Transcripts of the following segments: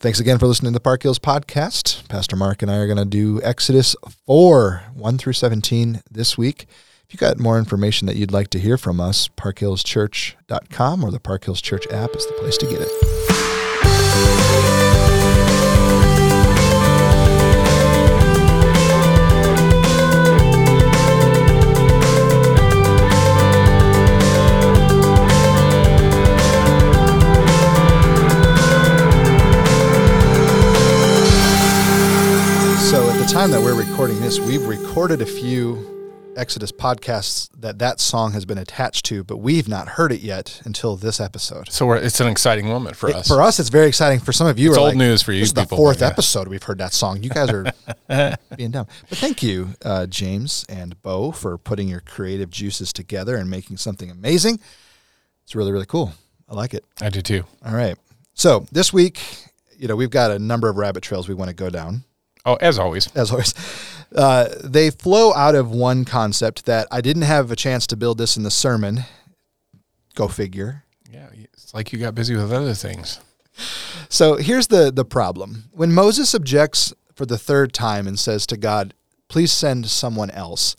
thanks again for listening to the Park Hills podcast. Pastor Mark and I are going to do Exodus 4, 1 through 17 this week. If you got more information that you'd like to hear from us, parkhillschurch.com or the Park Hills Church app is the place to get it. Time that we're recording this, we've recorded a few Exodus podcasts that that song has been attached to, but we've not heard it yet until this episode. So it's an exciting moment for it, us. For us, it's very exciting. For some of you, it's old like, news for you. This is the fourth yeah. episode we've heard that song. You guys are being dumb. But thank you, uh, James and Bo, for putting your creative juices together and making something amazing. It's really, really cool. I like it. I do too. All right. So this week, you know, we've got a number of rabbit trails we want to go down. Oh, as always. As always. Uh, they flow out of one concept that I didn't have a chance to build this in the sermon. Go figure. Yeah, it's like you got busy with other things. So here's the the problem. When Moses objects for the third time and says to God, "Please send someone else."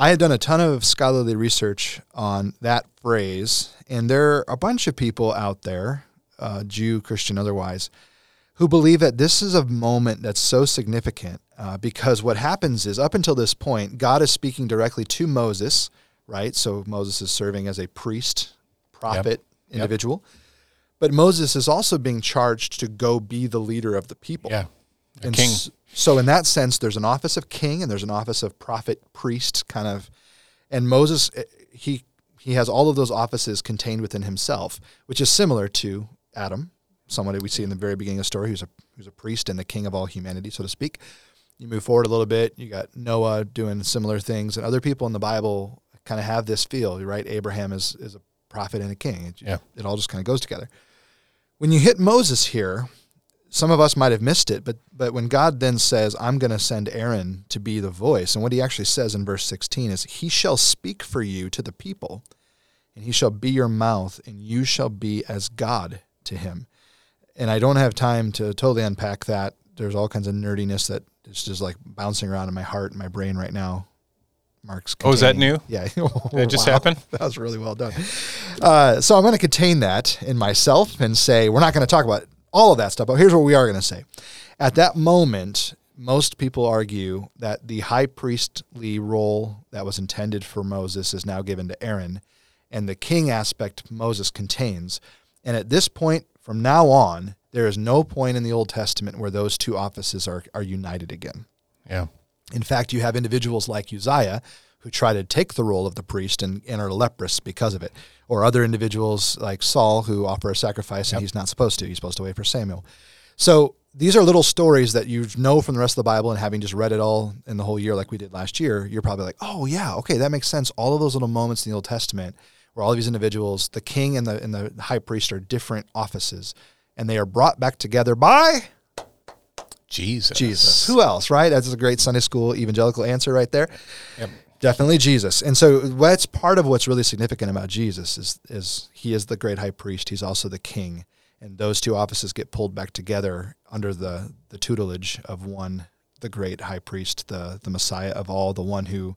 I have done a ton of scholarly research on that phrase, and there are a bunch of people out there, uh, Jew, Christian, otherwise, who believe that this is a moment that's so significant uh, because what happens is up until this point, God is speaking directly to Moses, right? So Moses is serving as a priest, prophet, yep. individual. Yep. But Moses is also being charged to go be the leader of the people. Yeah. and king. so in that sense, there's an office of king and there's an office of prophet, priest, kind of. And Moses, eh, he he has all of those offices contained within himself, which is similar to Adam, someone we see in the very beginning of the story who's a who's a priest and the king of all humanity, so to speak. You move forward a little bit, you got Noah doing similar things, and other people in the Bible kind of have this feel, right? Abraham is is a prophet and a king. It, yeah. it all just kind of goes together. When you hit Moses here, some of us might have missed it, but but when God then says, "I'm going to send Aaron to be the voice," and what He actually says in verse 16 is, "He shall speak for you to the people, and He shall be your mouth, and you shall be as God to him." And I don't have time to totally unpack that. There's all kinds of nerdiness that is just like bouncing around in my heart and my brain right now. Mark's. Oh, is that new? Yeah. it just wow. happened? That was really well done. Uh, so I'm going to contain that in myself and say, we're not going to talk about all of that stuff, but here's what we are going to say. At that moment, most people argue that the high priestly role that was intended for Moses is now given to Aaron, and the king aspect Moses contains. And at this point, from now on, there is no point in the Old Testament where those two offices are, are united again. Yeah. In fact, you have individuals like Uzziah who try to take the role of the priest and, and are leprous because of it, or other individuals like Saul who offer a sacrifice and he's not supposed to. He's supposed to wait for Samuel. So these are little stories that you know from the rest of the Bible, and having just read it all in the whole year like we did last year, you're probably like, oh, yeah, okay, that makes sense. All of those little moments in the Old Testament where all of these individuals, the king and the and the high priest, are different offices, and they are brought back together by Jesus. Jesus. Who else, right? That's a great Sunday school evangelical answer right there. Yep. Definitely Jesus. And so that's part of what's really significant about Jesus is is he is the great high priest. He's also the king. And those two offices get pulled back together under the, the tutelage of one, the great high priest, the the Messiah of all, the one who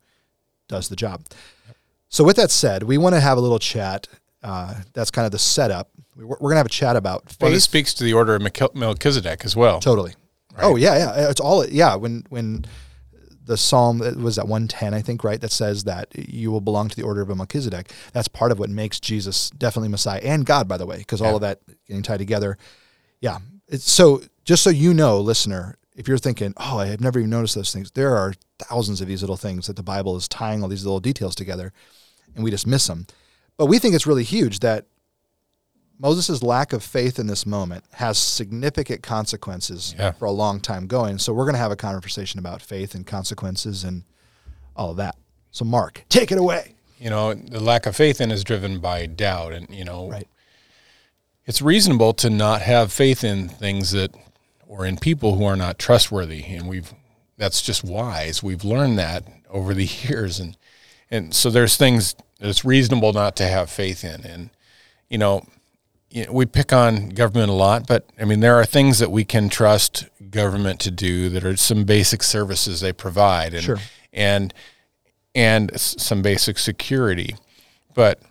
does the job. Yep. So, with that said, we want to have a little chat. Uh, that's kind of the setup. We're, we're going to have a chat about faith. Well, this speaks to the order of Melchizedek as well. Totally. Right? Oh yeah, yeah. It's all yeah. When when the psalm it was at 110 i think right that says that you will belong to the order of melchizedek that's part of what makes jesus definitely messiah and god by the way because yeah. all of that getting tied together yeah it's so just so you know listener if you're thinking oh i have never even noticed those things there are thousands of these little things that the bible is tying all these little details together and we just miss them. But we think it's really huge that Moses' lack of faith in this moment has significant consequences yeah. for a long time going. So we're going to have a conversation about faith and consequences and all of that. So Mark, take it away. You know, the lack of faith in is driven by doubt and, you know, right. it's reasonable to not have faith in things that or in people who are not trustworthy and we've that's just wise. We've learned that over the years and and so there's things it's reasonable not to have faith in and you know you know, we pick on government a lot, but I mean, there are things that we can trust government to do that are some basic services they provide, and Sure. and and some basic security. But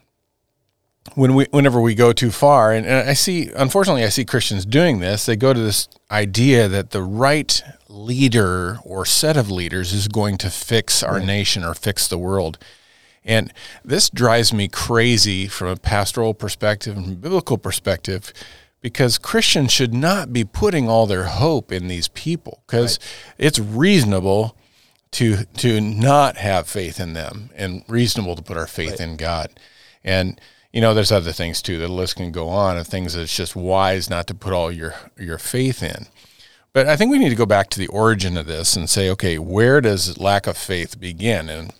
when we whenever we go too far, and, and I see, unfortunately, I see Christians doing this. They go to this idea that the right leader or set of leaders is going to fix our nation or fix the world. And this drives me crazy from a pastoral perspective and biblical perspective because Christians should not be putting all their hope in these people because it's reasonable to to not have faith in them and reasonable to put our faith in God. And you know, there's other things too. The list can go on of things that it's just wise not to put all your your faith in. But I think we need to go back to the origin of this and say, okay, where does lack of faith begin? And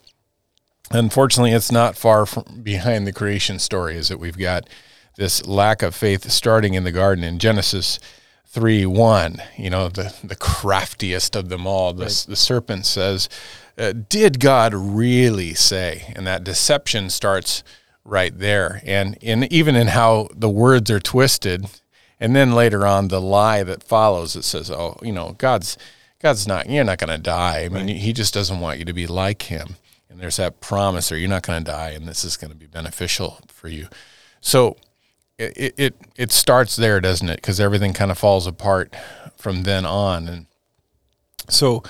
unfortunately, it's not far from behind the creation story. Is that we've got this lack of faith starting in the garden in Genesis three one. You know, the the craftiest of them all. The the serpent says, uh, "Did God really say?" And that deception starts right there, and in even in how the words are twisted. And then later on, the lie that follows it says, "Oh, you know, God's God's not. You're not going to die. I mean, He just doesn't want you to be like Him." And there's that promise, or you're not going to die, and this is going to be beneficial for you. So it it it starts there, doesn't it? Because everything kind of falls apart from then on, and so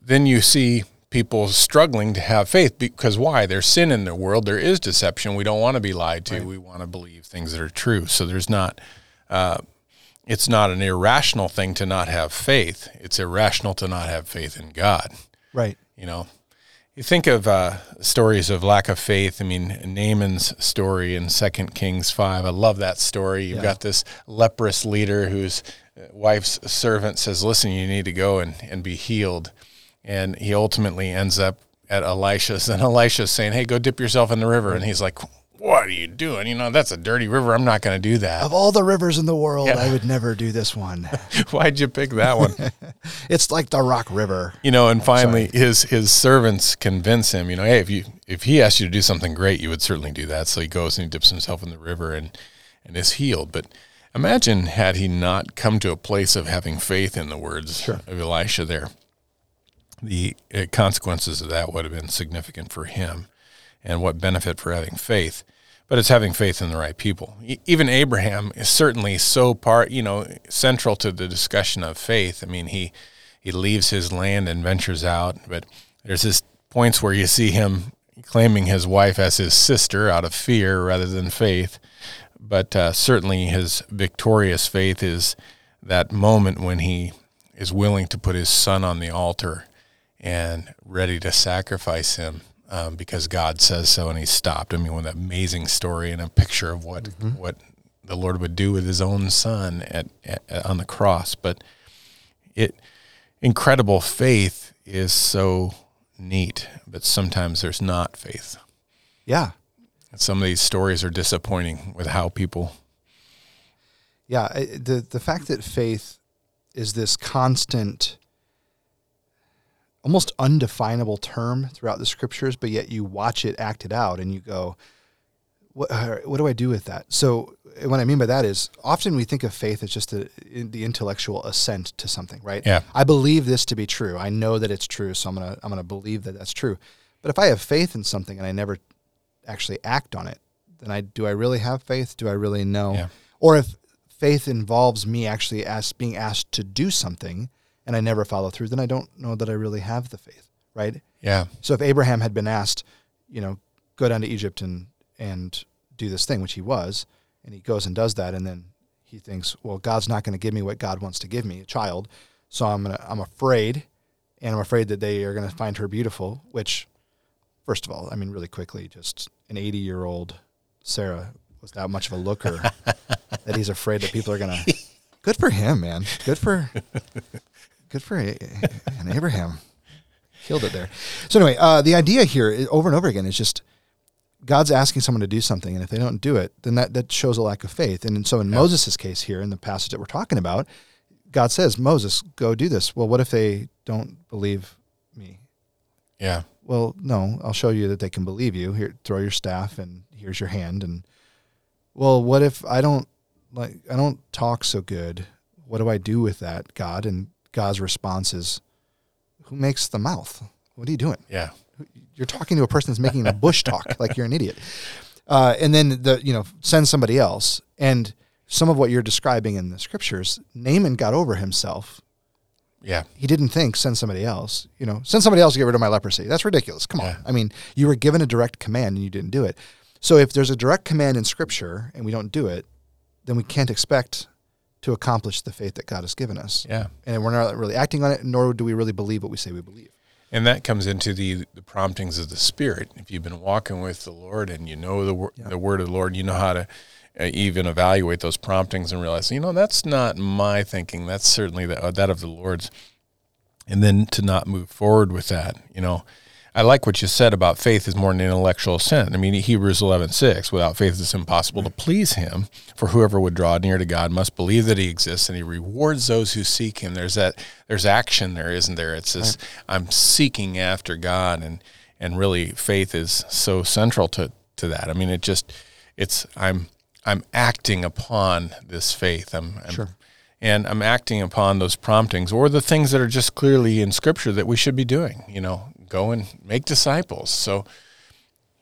then you see people struggling to have faith because why? There's sin in the world. There is deception. We don't want to be lied to. We want to believe things that are true. So there's not. Uh, it's not an irrational thing to not have faith. It's irrational to not have faith in God. Right. You know, you think of uh, stories of lack of faith. I mean, Naaman's story in Second Kings five. I love that story. You've Yeah. got this leprous leader whose uh, wife's servant says, "Listen, you need to go and, and be healed," and he ultimately ends up at Elisha's, and Elisha's saying, "Hey, go dip yourself in the river," and he's like, "What are you doing? You know, that's a dirty river. I'm not going to do that." Of all the rivers in the world, Yeah. I would never do this one. Why'd you pick that one? it's like the Rock River. you know, and finally his his servants convince him, you know, hey, if you if he asked you to do something great, you would certainly do that. So he goes and he dips himself in the river and and is healed. But imagine had he not come to a place of having faith in the words of Elisha there, the uh, consequences of that would have been significant for him, and what benefit for having faith. But it's having faith in the right people. Even Abraham is certainly so part, you know, central to the discussion of faith. I mean, he he leaves his land and ventures out, but there's this points where you see him claiming his wife as his sister out of fear rather than faith. But uh, certainly his victorious faith is that moment when he is willing to put his son on the altar and ready to sacrifice him um, because God says so, and he stopped. I mean, with an amazing story and a picture of what what the Lord would do with His own Son at, at on the cross. But it incredible faith is so neat, but sometimes there's not faith. Yeah. And some of these stories are disappointing with how people. Yeah. The the fact that faith is this constant, almost undefinable term throughout the scriptures, but yet you watch it acted out and you go, what, what do I do with that? So what I mean by that is often we think of faith as just a, in the intellectual assent to something, right? Yeah. I believe this to be true. I know that it's true, so I'm gonna I'm gonna believe that that's true. But if I have faith in something and I never actually act on it, then I do I really have faith? Do I really know? Yeah. Or if faith involves me actually asked, being asked to do something and I never follow through, then I don't know that I really have the faith, right? Yeah, So if Abraham had been asked, you know, go down to Egypt and and do this thing, which he was, and he goes and does that, and then he thinks, well, God's not going to give me what God wants to give me, a child, so I'm gonna I'm afraid, and I'm afraid that they are going to find her beautiful. Which, first of all, I mean, really quickly, just an 80 year old Sarah was that much of a looker that he's afraid that people are going to. Good for him, man. Good for good for A- and Abraham killed it there. So anyway, uh, the idea here over and over again is just God's asking someone to do something, and if they don't do it, then that, that shows a lack of faith. And so in Moses' case here, in the passage that we're talking about, God says, Moses, go do this. Well, what if they don't believe me? yeah, Well, no, I'll show you that they can believe you. Here, throw your staff, and here's your hand. And well, what if I don't like I don't talk so good. What do I do with that, God? And God's response is, "Who makes the mouth? What are you doing? Yeah. You're talking to a person that's making a bush talk, like you're an idiot." Uh, and then the you know send somebody else. And some of what you're describing in the scriptures, Naaman got over himself. Yeah. He didn't think send somebody else. You know, send somebody else to get rid of my leprosy. That's ridiculous. Come on. Yeah. I mean, you were given a direct command and you didn't do it. So if there's a direct command in scripture and we don't do it, then we can't expect to accomplish the faith that God has given us. Yeah. And we're not really acting on it, nor do we really believe what we say we believe. And that comes into the, the promptings of the Spirit. If you've been walking with the Lord and you know the, wor- Yeah. the word of the Lord, you know how to uh, even evaluate those promptings and realize, you know, that's not my thinking. That's certainly the, uh, that of the Lord's. And then to not move forward with that, you know. I like what you said about faith is more an intellectual assent. I mean, Hebrews eleven six. without faith it's impossible to please him. For whoever would draw near to God must believe that he exists and he rewards those who seek him. There's that there's action there, isn't there? It's this I'm seeking after God and and really faith is so central to to that. I mean, it just it's I'm I'm acting upon this faith. I'm, I'm Sure. and I'm acting upon those promptings or the things that are just clearly in scripture that we should be doing, you know, go and make disciples. So,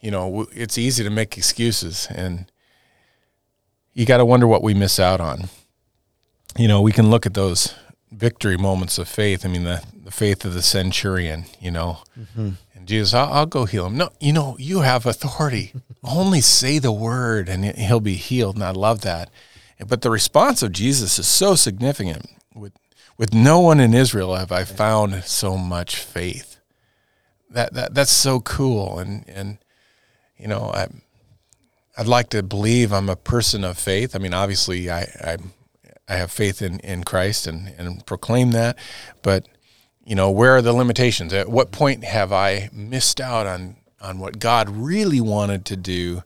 you know, it's easy to make excuses and you got to wonder what we miss out on. You know, we can look at those victory moments of faith. I mean, the, the faith of the centurion, you know, mm-hmm. and Jesus, I'll, I'll go heal him. No, you know, you have authority. Only say the word and he'll be healed. And I love that. But the response of Jesus is so significant. With with no one in Israel have I found so much faith. That that that's so cool. And and you know, I I'd like to believe I'm a person of faith. I mean, obviously, I I, I have faith in, in Christ and, and proclaim that. But you know, where are the limitations? At what point have I missed out on on what God really wanted to do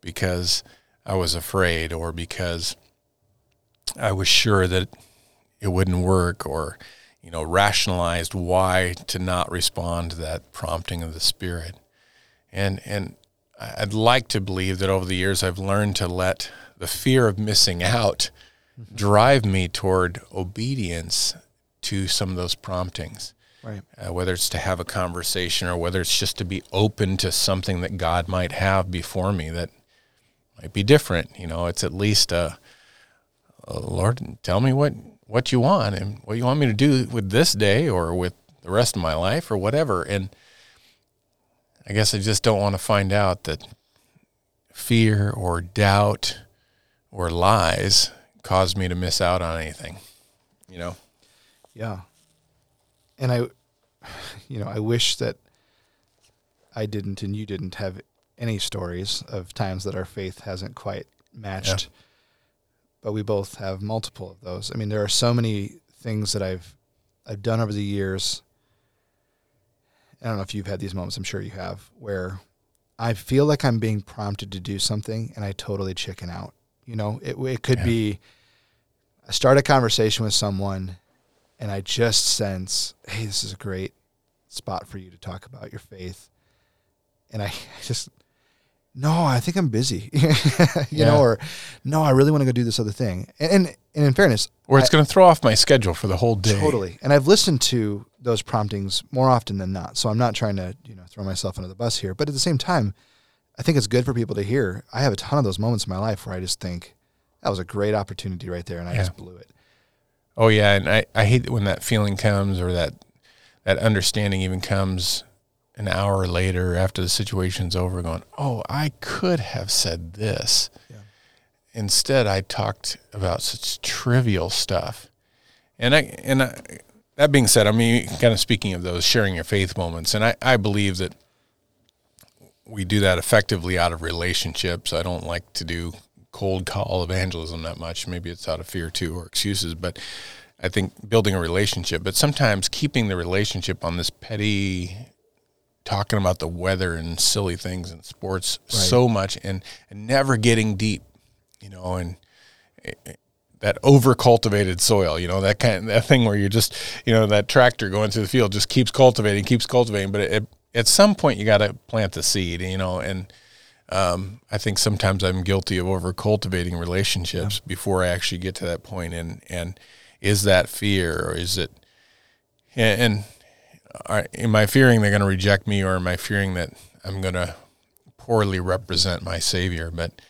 because I was afraid or because I was sure that it wouldn't work or you know rationalized why to not respond to that prompting of the spirit and and I'd like to believe that over the years I've learned to let the fear of missing out mm-hmm. drive me toward obedience to some of those promptings Right. uh, whether it's to have a conversation or whether it's just to be open to something that God might have before me that might be different. You know, it's at least a, a Lord, tell me what what you want and what you want me to do with this day or with the rest of my life or whatever. And I guess I just don't want to find out that fear or doubt or lies caused me to miss out on anything. You know. Yeah. And I, you know, I wish that I didn't and you didn't have any stories of times that our faith hasn't quite matched. But we both have multiple of those. I mean, there are so many things that I've I've done over the years. I don't know if you've had these moments. I'm sure you have, where I feel like I'm being prompted to do something, and I totally chicken out. You know, it it could Yeah. be I start a conversation with someone, and I just sense, hey, this is a great spot for you to talk about your faith, and I just no, I think I'm busy, you Yeah. know, or no, I really want to go do this other thing, and and, and in fairness, Or it's going to throw off my schedule for the whole day. Totally. And I've listened to those promptings more often than not. So I'm not trying to, you know, throw myself under the bus here. But at the same time, I think it's good for people to hear. I have a ton of those moments in my life where I just think that was a great opportunity right there and I Yeah. just blew it. Oh yeah, and I, I hate when that feeling comes or that that understanding even comes an hour later after the situation's over going, "Oh, I could have said this." Yeah. Instead, I talked about such trivial stuff. And I and I, that being said, I mean, kind of speaking of those sharing your faith moments, and I, I believe that we do that effectively out of relationships. I don't like to do cold call evangelism that much. Maybe it's out of fear too or excuses, but I think building a relationship, but sometimes keeping the relationship on this petty talking about the weather and silly things and sports so much and, and never getting deep, you know, and that over cultivated soil, you know, that kind that thing where you just, you know, that tractor going through the field just keeps cultivating, keeps cultivating, but it, at some point you got to plant the seed, you know, and um, I think sometimes I'm guilty of over cultivating relationships yeah. before I actually get to that point. And and is that fear or is it? And, and are, am I fearing they're going to reject me, or am I fearing that I'm going to poorly represent my Savior? But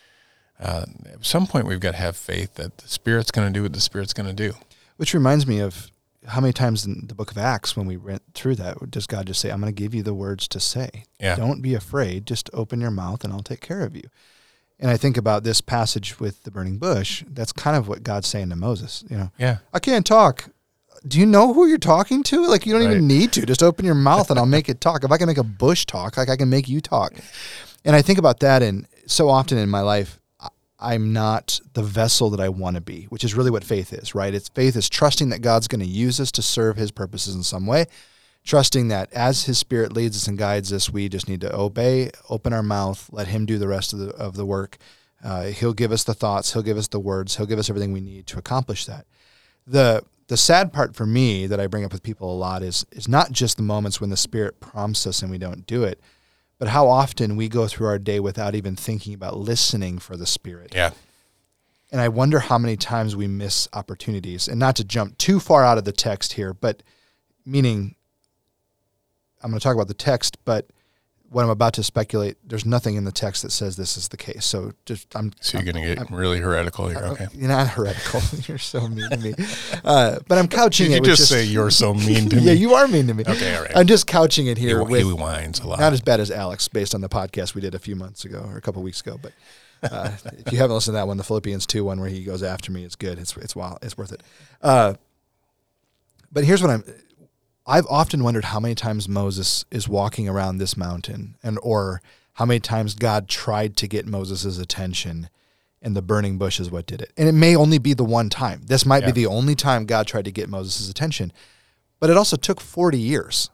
uh, at some point, we've got to have faith that the Spirit's going to do what the Spirit's going to do. Which reminds me of how many times in the book of Acts, when we went through that, does God just say, I'm going to give you the words to say? Yeah. Don't be afraid. Just open your mouth and I'll take care of you. And I think about this passage with the burning bush. That's kind of what God's saying to Moses. You know, yeah, I can't talk. Do you know who you're talking to? Like, you don't right. even need to. Just open your mouth and I'll make it talk. If I can make a bush talk, like I can make you talk. And I think about that, and so often in my life, I'm not the vessel that I want to be, which is really what faith is, right? It's faith is trusting that God's going to use us to serve his purposes in some way, trusting that as his spirit leads us and guides us, we just need to obey, open our mouth, let him do the rest of the, of the work. Uh, he'll give us the thoughts, he'll give us the words, he'll give us everything we need to accomplish that. The the sad part for me that I bring up with people a lot is is not just the moments when the spirit prompts us and we don't do it, but how often we go through our day without even thinking about listening for the Spirit. Yeah. And I wonder how many times we miss opportunities. And not to jump too far out of the text here, but meaning I'm going to talk about the text, but what I'm about to speculate, there's nothing in the text that says this is the case. So just I'm. So you're going to get I'm, really heretical here, okay? You're not heretical. you're so mean to me. Uh, but I'm couching Did it. You just, just say you're so mean to me. yeah, you are mean to me. Okay, all right. I'm just couching it here. He, with, he whines a lot. Not as bad as Alex, based on the podcast we did a few months ago or a couple weeks ago. But uh, if you haven't listened to that one, the Philippians two one where he goes after me, it's good. It's it's wild. It's worth it. Uh, but here's what I'm I've often wondered how many times Moses is walking around this mountain and or how many times God tried to get Moses' attention and the burning bush is what did it. And it may only be the one time. This might yeah. be the only time God tried to get Moses' attention. But it also took 40 years,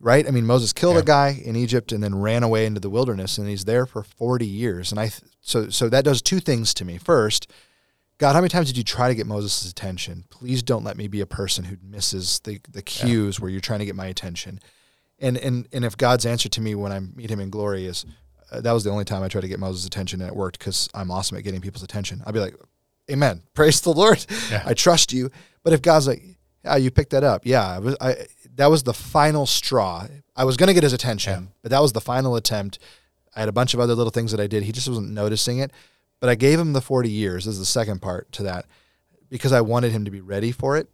right? I mean, Moses killed yeah. a guy in Egypt and then ran away into the wilderness and he's there for 40 years. And I so so that does two things to me. First, God, how many times did you try to get Moses' attention? Please don't let me be a person who misses the, the cues yeah. where you're trying to get my attention. And, and, and if God's answer to me when I meet him in glory is, uh, that was the only time I tried to get Moses' attention and it worked because I'm awesome at getting people's attention. I'd be like, Amen. Praise the Lord. Yeah. I trust you. But if God's like, yeah, you picked that up. Yeah, I was, I, that was the final straw. I was going to get his attention, yeah. but that was the final attempt. I had a bunch of other little things that I did. He just wasn't noticing it. But I gave him the 40 years as the second part to that because I wanted him to be ready for it.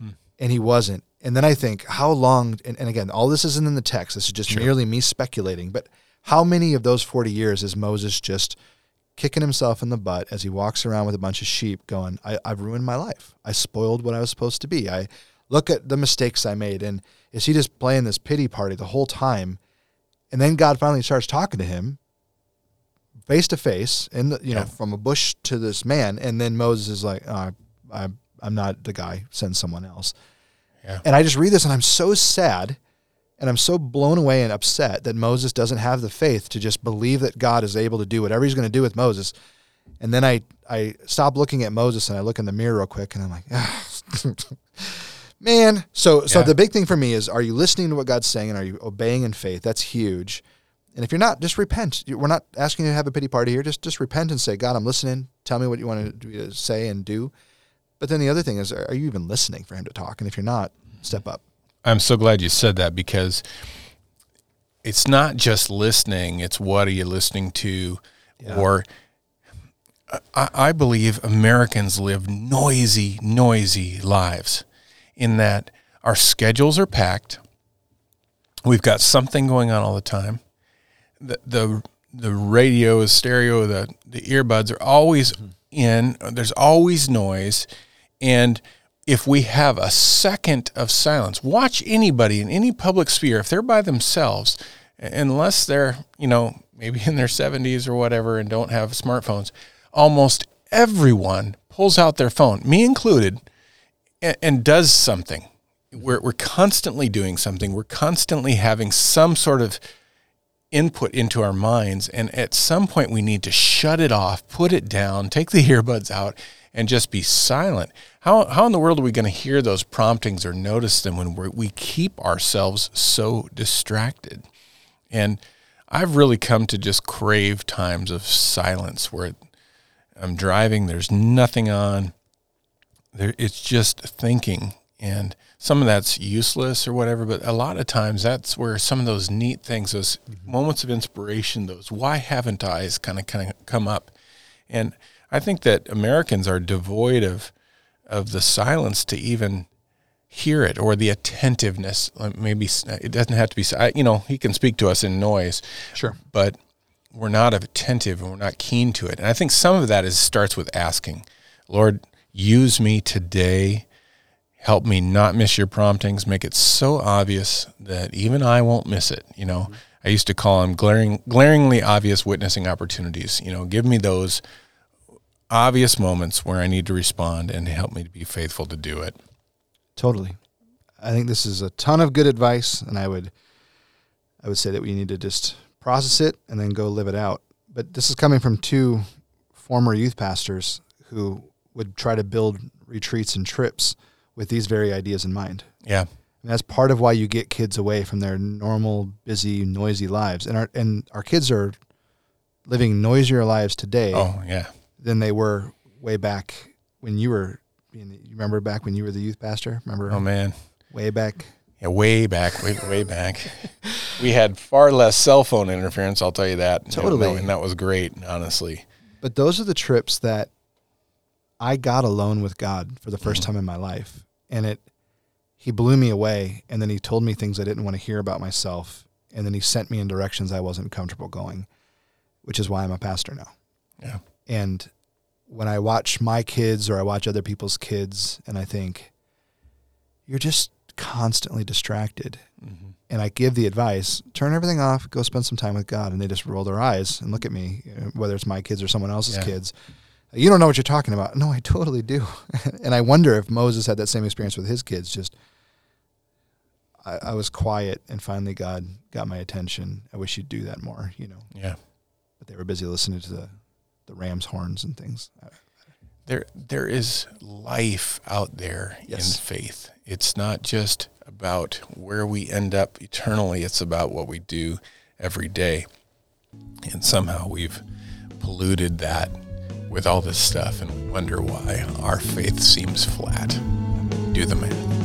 Hmm. And he wasn't. And then I think, how long, and, and, again, all this isn't in the text. This is just sure. merely me speculating. But how many of those 40 years is Moses just kicking himself in the butt as he walks around with a bunch of sheep going, I, I've ruined my life. I spoiled what I was supposed to be. I look at the mistakes I made. And is he just playing this pity party the whole time? And then God finally starts talking to him face to face, and you know, from a bush to this man, and then Moses is like, oh, I, I'm not the guy. Send someone else. Yeah. And I just read this, and I'm so sad, and I'm so blown away and upset that Moses doesn't have the faith to just believe that God is able to do whatever He's going to do with Moses. And then I I stop looking at Moses and I look in the mirror real quick, and I'm like, ah. man. So so yeah. the big thing for me is, are you listening to what God's saying, and are you obeying in faith? That's huge. And if you're not, just repent. We're not asking you to have a pity party here. Just just repent and say, God, I'm listening. Tell me what you want to say and do. But then the other thing is, are you even listening for him to talk? And if you're not, step up. I'm so glad you said that because it's not just listening, it's what are you listening to? Yeah. Or I, I believe Americans live noisy, noisy lives in that our schedules are packed. We've got something going on all the time the the the radio, the stereo, the the earbuds are always mm-hmm. in. There's always noise, and if we have a second of silence, watch anybody in any public sphere if they're by themselves, unless they're you know maybe in their 70s or whatever and don't have smartphones, almost everyone pulls out their phone, me included, and, and does something. We're, we're constantly doing something. We're constantly having some sort of input into our minds. And at some point, we need to shut it off, put it down, take the earbuds out, and just be silent. How, how in the world are we going to hear those promptings or notice them when we keep ourselves so distracted? And I've really come to just crave times of silence where I'm driving, there's nothing on. There, it's just thinking, and some of that's useless or whatever. But a lot of times, that's where some of those neat things, those mm-hmm. moments of inspiration, those "why haven't I's" kind of kind of come up. And I think that Americans are devoid of of the silence to even hear it or the attentiveness. Maybe it doesn't have to be, you know, he can speak to us in noise. Sure. But we're not attentive and we're not keen to it. And I think some of that is starts with asking, Lord, use me today. Help me not miss your promptings. Make it so obvious that even I won't miss it. You know, mm-hmm. I used to call them glaring, glaringly obvious witnessing opportunities. You know, give me those obvious moments where I need to respond and help me to be faithful to do it. Totally. I think this is a ton of good advice, and I would, I would say that we need to just process it and then go live it out. But this is coming from two former youth pastors who would try to build retreats and trips with these very ideas in mind. Yeah. And that's part of why you get kids away from their normal, busy, noisy lives. And our and our kids are living noisier lives today. Oh, yeah. Than they were way back when you were being. You remember back when you were the youth pastor? Remember? Oh man, way back. Yeah, way back, way way back. we had far less cell phone interference. I'll tell you that. Totally, and that was great, honestly. But those are the trips that I got alone with God for the 1st mm-hmm. time in my life, and it he blew me away, and then he told me things I didn't want to hear about myself, and then he sent me in directions I wasn't comfortable going, which is why I'm a pastor now. Yeah, and when I watch my kids or I watch other people's kids and I think, you're just constantly distracted. Mm-hmm. And I give the advice turn everything off, go spend some time with God. And they just roll their eyes and look at me, whether it's my kids or someone else's yeah. kids. You don't know what you're talking about. No, I totally do. and I wonder if Moses had that same experience with his kids. Just, I, I was quiet and finally God got my attention. I wish you'd do that more, you know? Yeah. But they were busy listening to the the ram's horns and things. There, there is life out there yes. in faith. It's not just about where we end up eternally. It's about what we do every day. And somehow we've polluted that with all this stuff and wonder why our faith seems flat. Do the math.